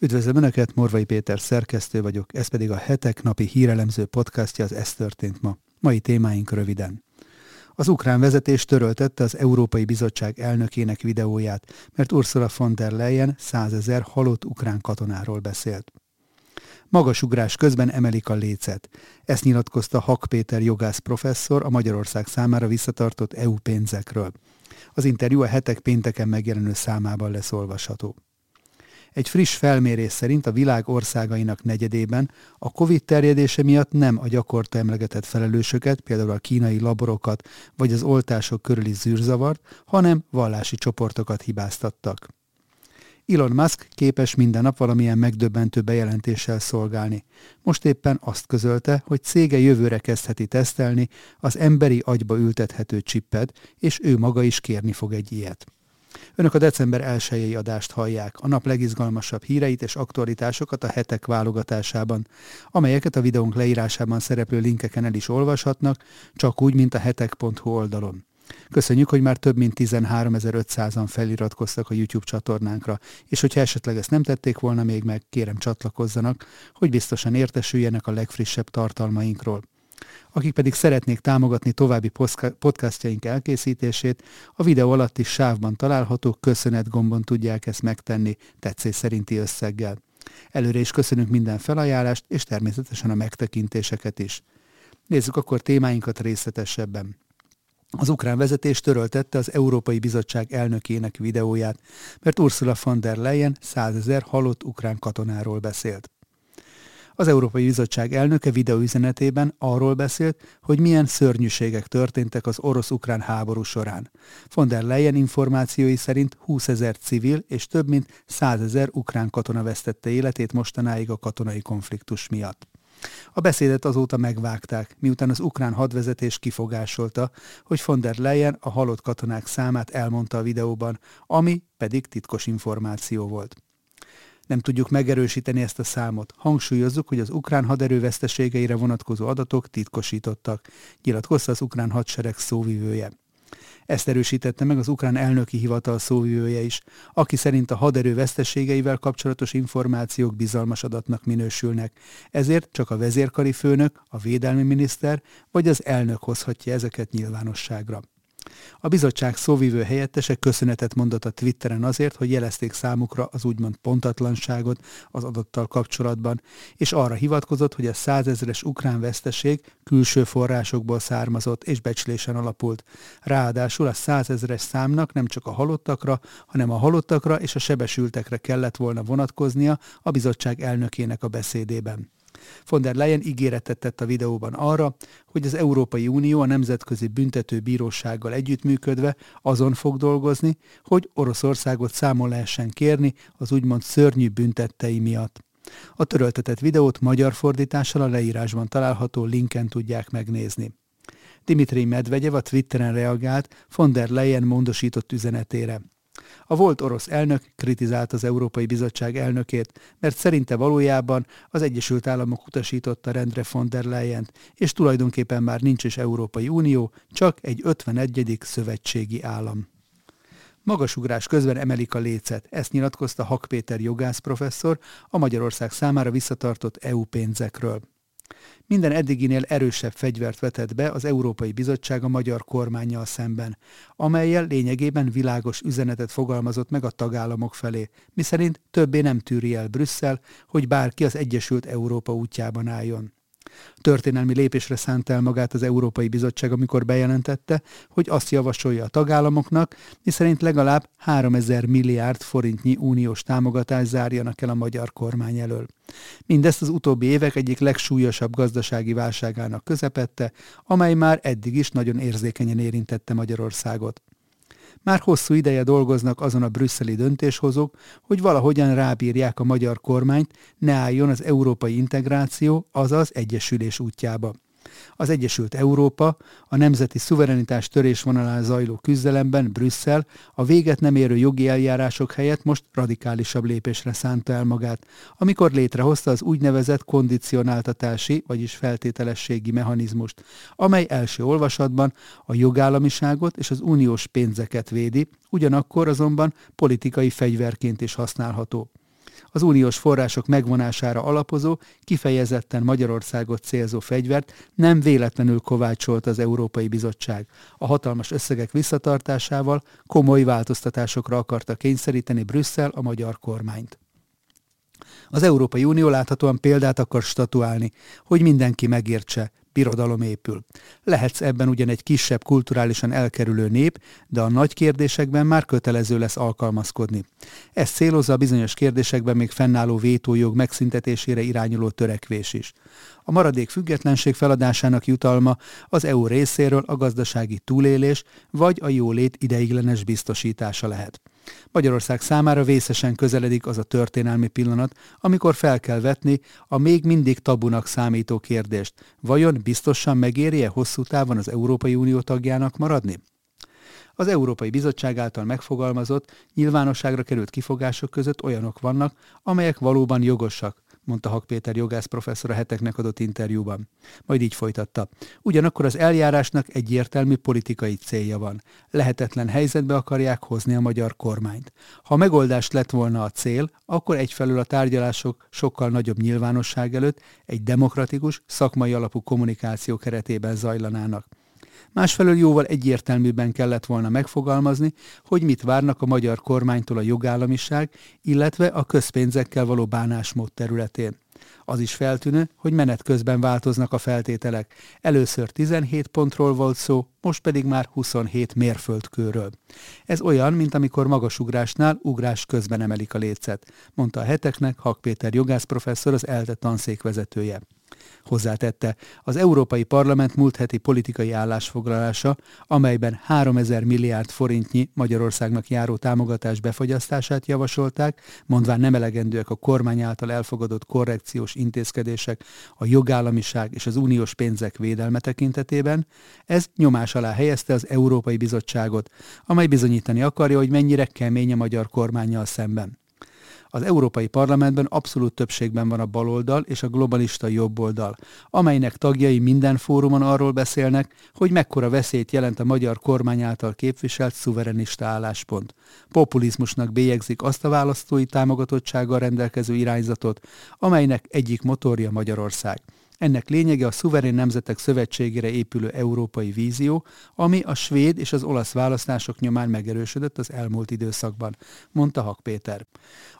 Üdvözlöm Önöket, Morvai Péter szerkesztő vagyok, ez pedig a hetek napi hírelemző podcastja az Ez történt ma. Mai témáink röviden. Az ukrán vezetés töröltette az Európai Bizottság elnökének videóját, mert Ursula von der Leyen százezer halott ukrán katonáról beszélt. Magasugrás közben emelik a lécet. Ezt nyilatkozta Hak Péter jogász professzor a Magyarország számára visszatartott EU pénzekről. Az interjú a hetek pénteken megjelenő számában lesz olvasható. Egy friss felmérés szerint a világ országainak negyedében a COVID terjedése miatt nem a gyakorta emlegetett felelősöket, például a kínai laborokat vagy az oltások körüli zűrzavart, hanem vallási csoportokat hibáztattak. Elon Musk képes minden nap valamilyen megdöbbentő bejelentéssel szolgálni. Most éppen azt közölte, hogy cége jövőre kezdheti tesztelni az emberi agyba ültethető csippet, és ő maga is kérni fog egy ilyet. Önök a december 1 adást hallják, a nap legizgalmasabb híreit és aktualitásokat a hetek válogatásában, amelyeket a videónk leírásában szereplő linkeken el is olvashatnak, csak úgy, mint a hetek.hu oldalon. Köszönjük, hogy már több mint 13.500-an feliratkoztak a YouTube csatornánkra, és hogyha esetleg ezt nem tették volna még meg, kérem csatlakozzanak, hogy biztosan értesüljenek a legfrissebb tartalmainkról. Akik pedig szeretnék támogatni további podcastjaink elkészítését, a videó alatti sávban található köszönet gombon tudják ezt megtenni tetszés szerinti összeggel. Előre is köszönünk minden felajánlást, és természetesen a megtekintéseket is. Nézzük akkor témáinkat részletesebben. Az ukrán vezetés töröltette az Európai Bizottság elnökének videóját, mert Ursula von der Leyen százezer halott ukrán katonáról beszélt. Az Európai Bizottság elnöke videóüzenetében arról beszélt, hogy milyen szörnyűségek történtek az orosz-ukrán háború során. Von der Leyen információi szerint 20 ezer civil és több mint 100 ezer ukrán katona vesztette életét mostanáig a katonai konfliktus miatt. A beszédet azóta megvágták, miután az ukrán hadvezetés kifogásolta, hogy von der Leyen a halott katonák számát elmondta a videóban, ami pedig titkos információ volt. Nem tudjuk megerősíteni ezt a számot. Hangsúlyozzuk, hogy az ukrán haderő veszteségeire vonatkozó adatok titkosítottak, nyilatkozta az ukrán hadsereg szóvivője. Ezt erősítette meg az ukrán elnöki hivatal szóvivője is, aki szerint a haderő veszteségeivel kapcsolatos információk bizalmas adatnak minősülnek, ezért csak a vezérkari főnök, a védelmi miniszter vagy az elnök hozhatja ezeket nyilvánosságra. A bizottság szóvivő helyettese köszönetet mondott a Twitteren azért, hogy jelezték számukra az úgymond pontatlanságot az adattal kapcsolatban, és arra hivatkozott, hogy a százezres ukrán veszteség külső forrásokból származott és becslésen alapult. Ráadásul a százezres számnak nem csak a halottakra, hanem a halottakra és a sebesültekre kellett volna vonatkoznia a bizottság elnökének a beszédében. Von der Leyen ígéretet tett a videóban arra, hogy az Európai Unió a Nemzetközi Büntető Bírósággal együttműködve azon fog dolgozni, hogy Oroszországot számon lehessen kérni az úgymond szörnyű büntettei miatt. A töröltetett videót magyar fordítással a leírásban található linken tudják megnézni. Dimitri Medvegyev a Twitteren reagált von der Leyen mondosított üzenetére. A volt orosz elnök kritizált az Európai Bizottság elnökét, mert szerinte valójában az Egyesült Államok utasította rendre von der leyen és tulajdonképpen már nincs is Európai Unió, csak egy 51. szövetségi állam. Magasugrás közben emelik a lécet, ezt nyilatkozta Hak Péter jogász professzor a Magyarország számára visszatartott EU pénzekről. Minden eddiginél erősebb fegyvert vetett be az Európai Bizottság a magyar kormányjal szemben, amelyel lényegében világos üzenetet fogalmazott meg a tagállamok felé, miszerint többé nem tűri el Brüsszel, hogy bárki az Egyesült Európa útjában álljon. Történelmi lépésre szánt el magát az Európai Bizottság, amikor bejelentette, hogy azt javasolja a tagállamoknak, miszerint legalább 3000 milliárd forintnyi uniós támogatást zárjanak el a magyar kormány elől. Mindezt az utóbbi évek egyik legsúlyosabb gazdasági válságának közepette, amely már eddig is nagyon érzékenyen érintette Magyarországot. Már hosszú ideje dolgoznak azon a brüsszeli döntéshozók, hogy valahogyan rábírják a magyar kormányt, ne álljon az európai integráció, azaz egyesülés útjába. Az Egyesült Európa a nemzeti szuverenitás törésvonalán zajló küzdelemben Brüsszel a véget nem érő jogi eljárások helyett most radikálisabb lépésre szánta el magát, amikor létrehozta az úgynevezett kondicionáltatási, vagyis feltételességi mechanizmust, amely első olvasatban a jogállamiságot és az uniós pénzeket védi, ugyanakkor azonban politikai fegyverként is használható. Az uniós források megvonására alapozó, kifejezetten Magyarországot célzó fegyvert nem véletlenül kovácsolt az Európai Bizottság. A hatalmas összegek visszatartásával komoly változtatásokra akarta kényszeríteni Brüsszel a magyar kormányt. Az Európai Unió láthatóan példát akar statuálni, hogy mindenki megértse, birodalom épül. Lehetsz ebben ugyan egy kisebb kulturálisan elkerülő nép, de a nagy kérdésekben már kötelező lesz alkalmazkodni. Ez célozza a bizonyos kérdésekben még fennálló vétójog megszüntetésére irányuló törekvés is. A maradék függetlenség feladásának jutalma az EU részéről a gazdasági túlélés vagy a jólét ideiglenes biztosítása lehet. Magyarország számára vészesen közeledik az a történelmi pillanat, amikor fel kell vetni a még mindig tabunak számító kérdést. Vajon biztosan megéri-e hosszú távon az Európai Unió tagjának maradni? Az Európai Bizottság által megfogalmazott, nyilvánosságra került kifogások között olyanok vannak, amelyek valóban jogosak, mondta Hak Péter jogász professzor a heteknek adott interjúban. Majd így folytatta. Ugyanakkor az eljárásnak egyértelmű politikai célja van. Lehetetlen helyzetbe akarják hozni a magyar kormányt. Ha megoldást lett volna a cél, akkor egyfelől a tárgyalások sokkal nagyobb nyilvánosság előtt egy demokratikus, szakmai alapú kommunikáció keretében zajlanának. Másfelől jóval egyértelműbben kellett volna megfogalmazni, hogy mit várnak a magyar kormánytól a jogállamiság, illetve a közpénzekkel való bánásmód területén. Az is feltűnő, hogy menet közben változnak a feltételek. Először 17 pontról volt szó, most pedig már 27 mérföldkőről. Ez olyan, mint amikor magasugrásnál ugrás közben emelik a lécet, mondta a heteknek Hak Péter jogászprofesszor, az ELTE tanszékvezetője. Hozzátette, az Európai Parlament múlt heti politikai állásfoglalása, amelyben 3000 milliárd forintnyi Magyarországnak járó támogatás befogyasztását javasolták, mondván nem elegendőek a kormány által elfogadott korrekciós intézkedések a jogállamiság és az uniós pénzek védelme tekintetében, ez nyomás alá helyezte az Európai Bizottságot, amely bizonyítani akarja, hogy mennyire kemény a magyar kormányjal szemben. Az Európai Parlamentben abszolút többségben van a baloldal és a globalista jobboldal, amelynek tagjai minden fórumon arról beszélnek, hogy mekkora veszélyt jelent a magyar kormány által képviselt szuverenista álláspont. Populizmusnak bélyegzik azt a választói támogatottsággal rendelkező irányzatot, amelynek egyik motorja Magyarország. Ennek lényege a szuverén nemzetek szövetségére épülő európai vízió, ami a svéd és az olasz választások nyomán megerősödött az elmúlt időszakban, mondta Hak Péter.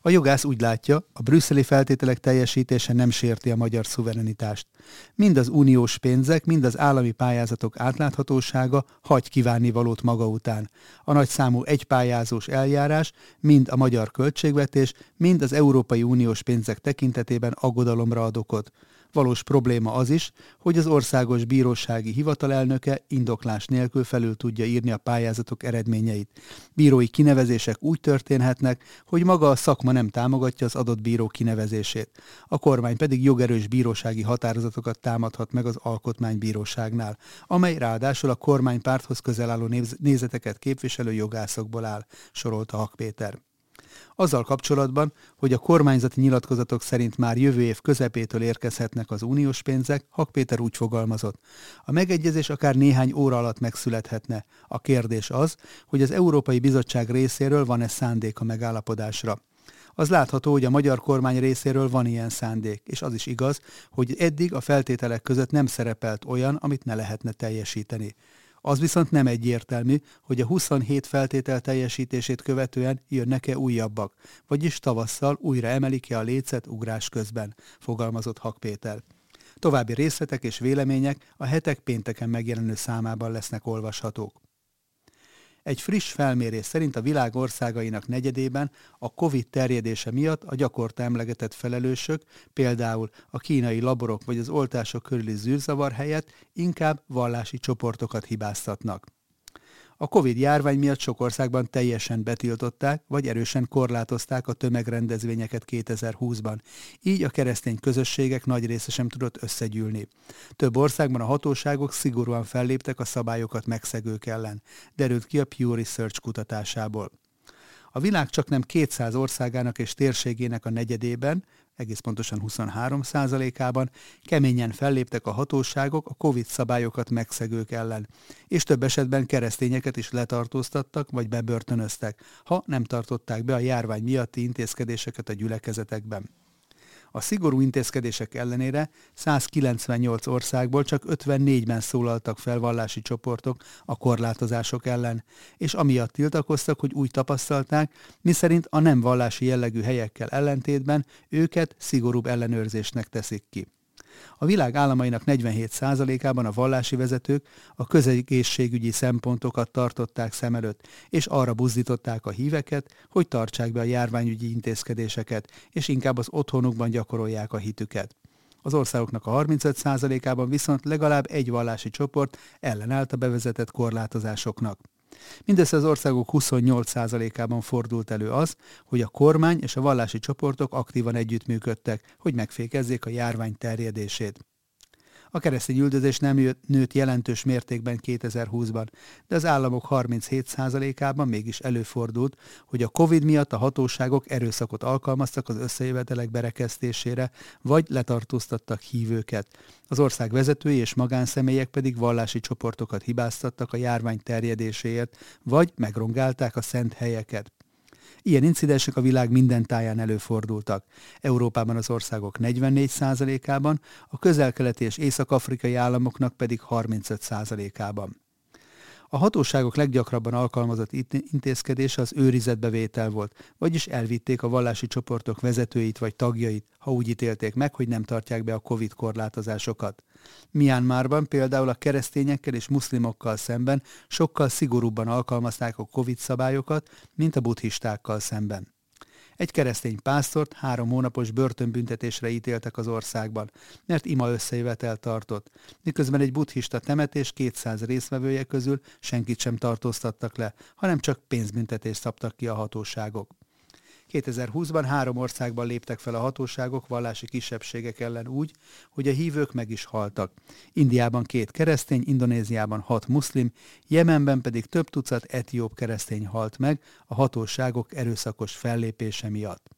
A jogász úgy látja, a brüsszeli feltételek teljesítése nem sérti a magyar szuverenitást. Mind az uniós pénzek, mind az állami pályázatok átláthatósága hagy kívánni valót maga után. A nagyszámú egypályázós eljárás mind a magyar költségvetés, mind az Európai Uniós pénzek tekintetében aggodalomra ad okot. Valós probléma az is, hogy az országos bírósági hivatalelnöke indoklás nélkül felül tudja írni a pályázatok eredményeit. Bírói kinevezések úgy történhetnek, hogy maga a szakma nem támogatja az adott bíró kinevezését. A kormány pedig jogerős bírósági határozatokat támadhat meg az alkotmánybíróságnál, amely ráadásul a kormánypárthoz közel álló nézeteket képviselő jogászokból áll, sorolta Hak Péter azzal kapcsolatban, hogy a kormányzati nyilatkozatok szerint már jövő év közepétől érkezhetnek az uniós pénzek, Hak Péter úgy fogalmazott. A megegyezés akár néhány óra alatt megszülethetne. A kérdés az, hogy az Európai Bizottság részéről van-e szándék a megállapodásra. Az látható, hogy a magyar kormány részéről van ilyen szándék, és az is igaz, hogy eddig a feltételek között nem szerepelt olyan, amit ne lehetne teljesíteni. Az viszont nem egyértelmű, hogy a 27 feltétel teljesítését követően jönnek-e újabbak, vagyis tavasszal újra emelik-e a lécet ugrás közben, fogalmazott Hak Péter. További részletek és vélemények a hetek pénteken megjelenő számában lesznek olvashatók. Egy friss felmérés szerint a világ országainak negyedében a COVID terjedése miatt a gyakorta emlegetett felelősök, például a kínai laborok vagy az oltások körüli zűrzavar helyett inkább vallási csoportokat hibáztatnak. A Covid járvány miatt sok országban teljesen betiltották, vagy erősen korlátozták a tömegrendezvényeket 2020-ban. Így a keresztény közösségek nagy része sem tudott összegyűlni. Több országban a hatóságok szigorúan felléptek a szabályokat megszegők ellen, derült ki a Pew Research kutatásából. A világ csak nem 200 országának és térségének a negyedében, egész pontosan 23 ában keményen felléptek a hatóságok a Covid szabályokat megszegők ellen, és több esetben keresztényeket is letartóztattak vagy bebörtönöztek, ha nem tartották be a járvány miatti intézkedéseket a gyülekezetekben. A szigorú intézkedések ellenére 198 országból csak 54-ben szólaltak fel vallási csoportok a korlátozások ellen, és amiatt tiltakoztak, hogy úgy tapasztalták, miszerint a nem vallási jellegű helyekkel ellentétben őket szigorúbb ellenőrzésnek teszik ki. A világ államainak 47%-ában a vallási vezetők a közegészségügyi szempontokat tartották szem előtt, és arra buzdították a híveket, hogy tartsák be a járványügyi intézkedéseket, és inkább az otthonukban gyakorolják a hitüket. Az országoknak a 35%-ában viszont legalább egy vallási csoport ellenállt a bevezetett korlátozásoknak. Mindössze az országok 28%-ában fordult elő az, hogy a kormány és a vallási csoportok aktívan együttműködtek, hogy megfékezzék a járvány terjedését. A keresztény üldözés nem nőtt jelentős mértékben 2020-ban, de az államok 37%-ában mégis előfordult, hogy a Covid miatt a hatóságok erőszakot alkalmaztak az összejövetelek berekesztésére, vagy letartóztattak hívőket. Az ország vezetői és magánszemélyek pedig vallási csoportokat hibáztattak a járvány terjedéséért, vagy megrongálták a szent helyeket. Ilyen incidensek a világ minden táján előfordultak. Európában az országok 44%-ában, a közel-keleti és észak-afrikai államoknak pedig 35%-ában. A hatóságok leggyakrabban alkalmazott intézkedése az őrizetbevétel volt, vagyis elvitték a vallási csoportok vezetőit vagy tagjait, ha úgy ítélték meg, hogy nem tartják be a Covid korlátozásokat. Myanmarban például a keresztényekkel és muszlimokkal szemben sokkal szigorúbban alkalmazták a Covid szabályokat, mint a buddhistákkal szemben. Egy keresztény pásztort három hónapos börtönbüntetésre ítéltek az országban, mert ima összejövetel tartott, miközben egy buddhista temetés 200 részvevője közül senkit sem tartóztattak le, hanem csak pénzbüntetést szabtak ki a hatóságok. 2020-ban három országban léptek fel a hatóságok vallási kisebbségek ellen úgy, hogy a hívők meg is haltak. Indiában két keresztény, Indonéziában hat muszlim, Jemenben pedig több tucat etióp keresztény halt meg a hatóságok erőszakos fellépése miatt.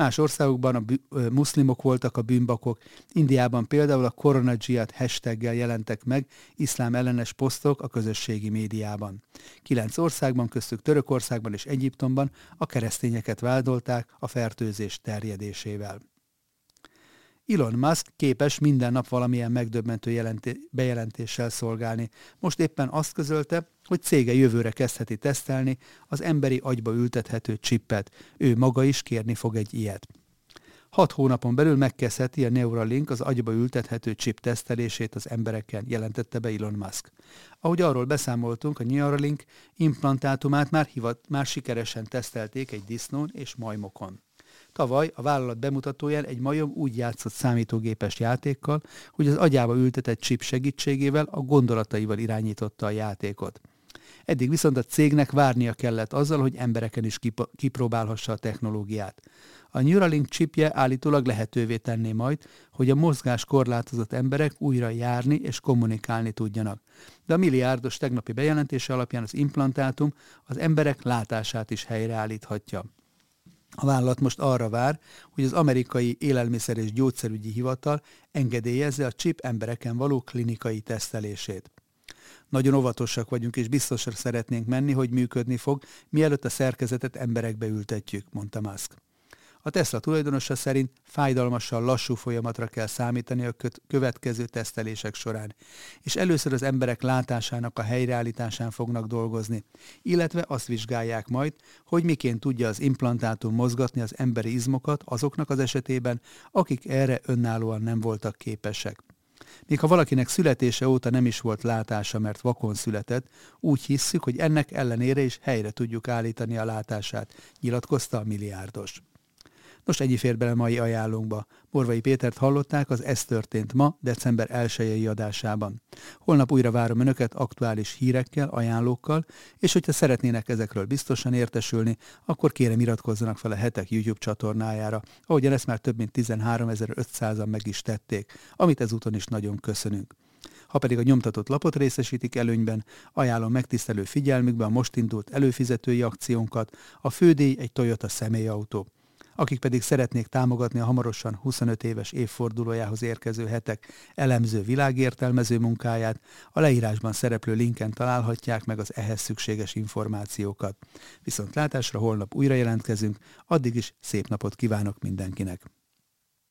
Más országokban a muszlimok voltak a bűnbakok. Indiában például a Corona Jihad hashtaggel jelentek meg iszlám ellenes posztok a közösségi médiában. Kilenc országban, köztük Törökországban és Egyiptomban a keresztényeket vádolták a fertőzés terjedésével. Elon Musk képes minden nap valamilyen megdöbbentő bejelentéssel szolgálni. Most éppen azt közölte, hogy cége jövőre kezdheti tesztelni az emberi agyba ültethető csippet. Ő maga is kérni fog egy ilyet. Hat hónapon belül megkezdheti a Neuralink az agyba ültethető chip tesztelését az embereken, jelentette be Elon Musk. Ahogy arról beszámoltunk, a Neuralink implantátumát már, hivat, már sikeresen tesztelték egy disznón és majmokon. Tavaly a vállalat bemutatóján egy majom úgy játszott számítógépes játékkal, hogy az agyába ültetett chip segítségével a gondolataival irányította a játékot. Eddig viszont a cégnek várnia kellett azzal, hogy embereken is kipróbálhassa a technológiát. A Neuralink chipje állítólag lehetővé tenné majd, hogy a mozgás korlátozott emberek újra járni és kommunikálni tudjanak. De a milliárdos tegnapi bejelentése alapján az implantátum az emberek látását is helyreállíthatja. A vállalat most arra vár, hogy az amerikai élelmiszer és gyógyszerügyi hivatal engedélyezze a chip embereken való klinikai tesztelését. Nagyon óvatosak vagyunk, és biztosra szeretnénk menni, hogy működni fog, mielőtt a szerkezetet emberekbe ültetjük, mondta Musk. A Tesla tulajdonosa szerint fájdalmasan lassú folyamatra kell számítani a következő tesztelések során, és először az emberek látásának a helyreállításán fognak dolgozni, illetve azt vizsgálják majd, hogy miként tudja az implantátum mozgatni az emberi izmokat azoknak az esetében, akik erre önállóan nem voltak képesek. Még ha valakinek születése óta nem is volt látása, mert vakon született, úgy hisszük, hogy ennek ellenére is helyre tudjuk állítani a látását, nyilatkozta a milliárdos. Nos, ennyi fér bele mai ajánlónkba. Morvai Pétert hallották az Ez történt ma, december 1 adásában. Holnap újra várom Önöket aktuális hírekkel, ajánlókkal, és hogyha szeretnének ezekről biztosan értesülni, akkor kérem iratkozzanak fel a Hetek YouTube csatornájára, ahogyan ezt már több mint 13.500-an meg is tették, amit ezúton is nagyon köszönünk. Ha pedig a nyomtatott lapot részesítik előnyben, ajánlom megtisztelő figyelmükbe a most indult előfizetői akciónkat, a fődíj egy Toyota személyautó akik pedig szeretnék támogatni a hamarosan 25 éves évfordulójához érkező hetek elemző világértelmező munkáját, a leírásban szereplő linken találhatják meg az ehhez szükséges információkat. Viszont látásra holnap újra jelentkezünk, addig is szép napot kívánok mindenkinek!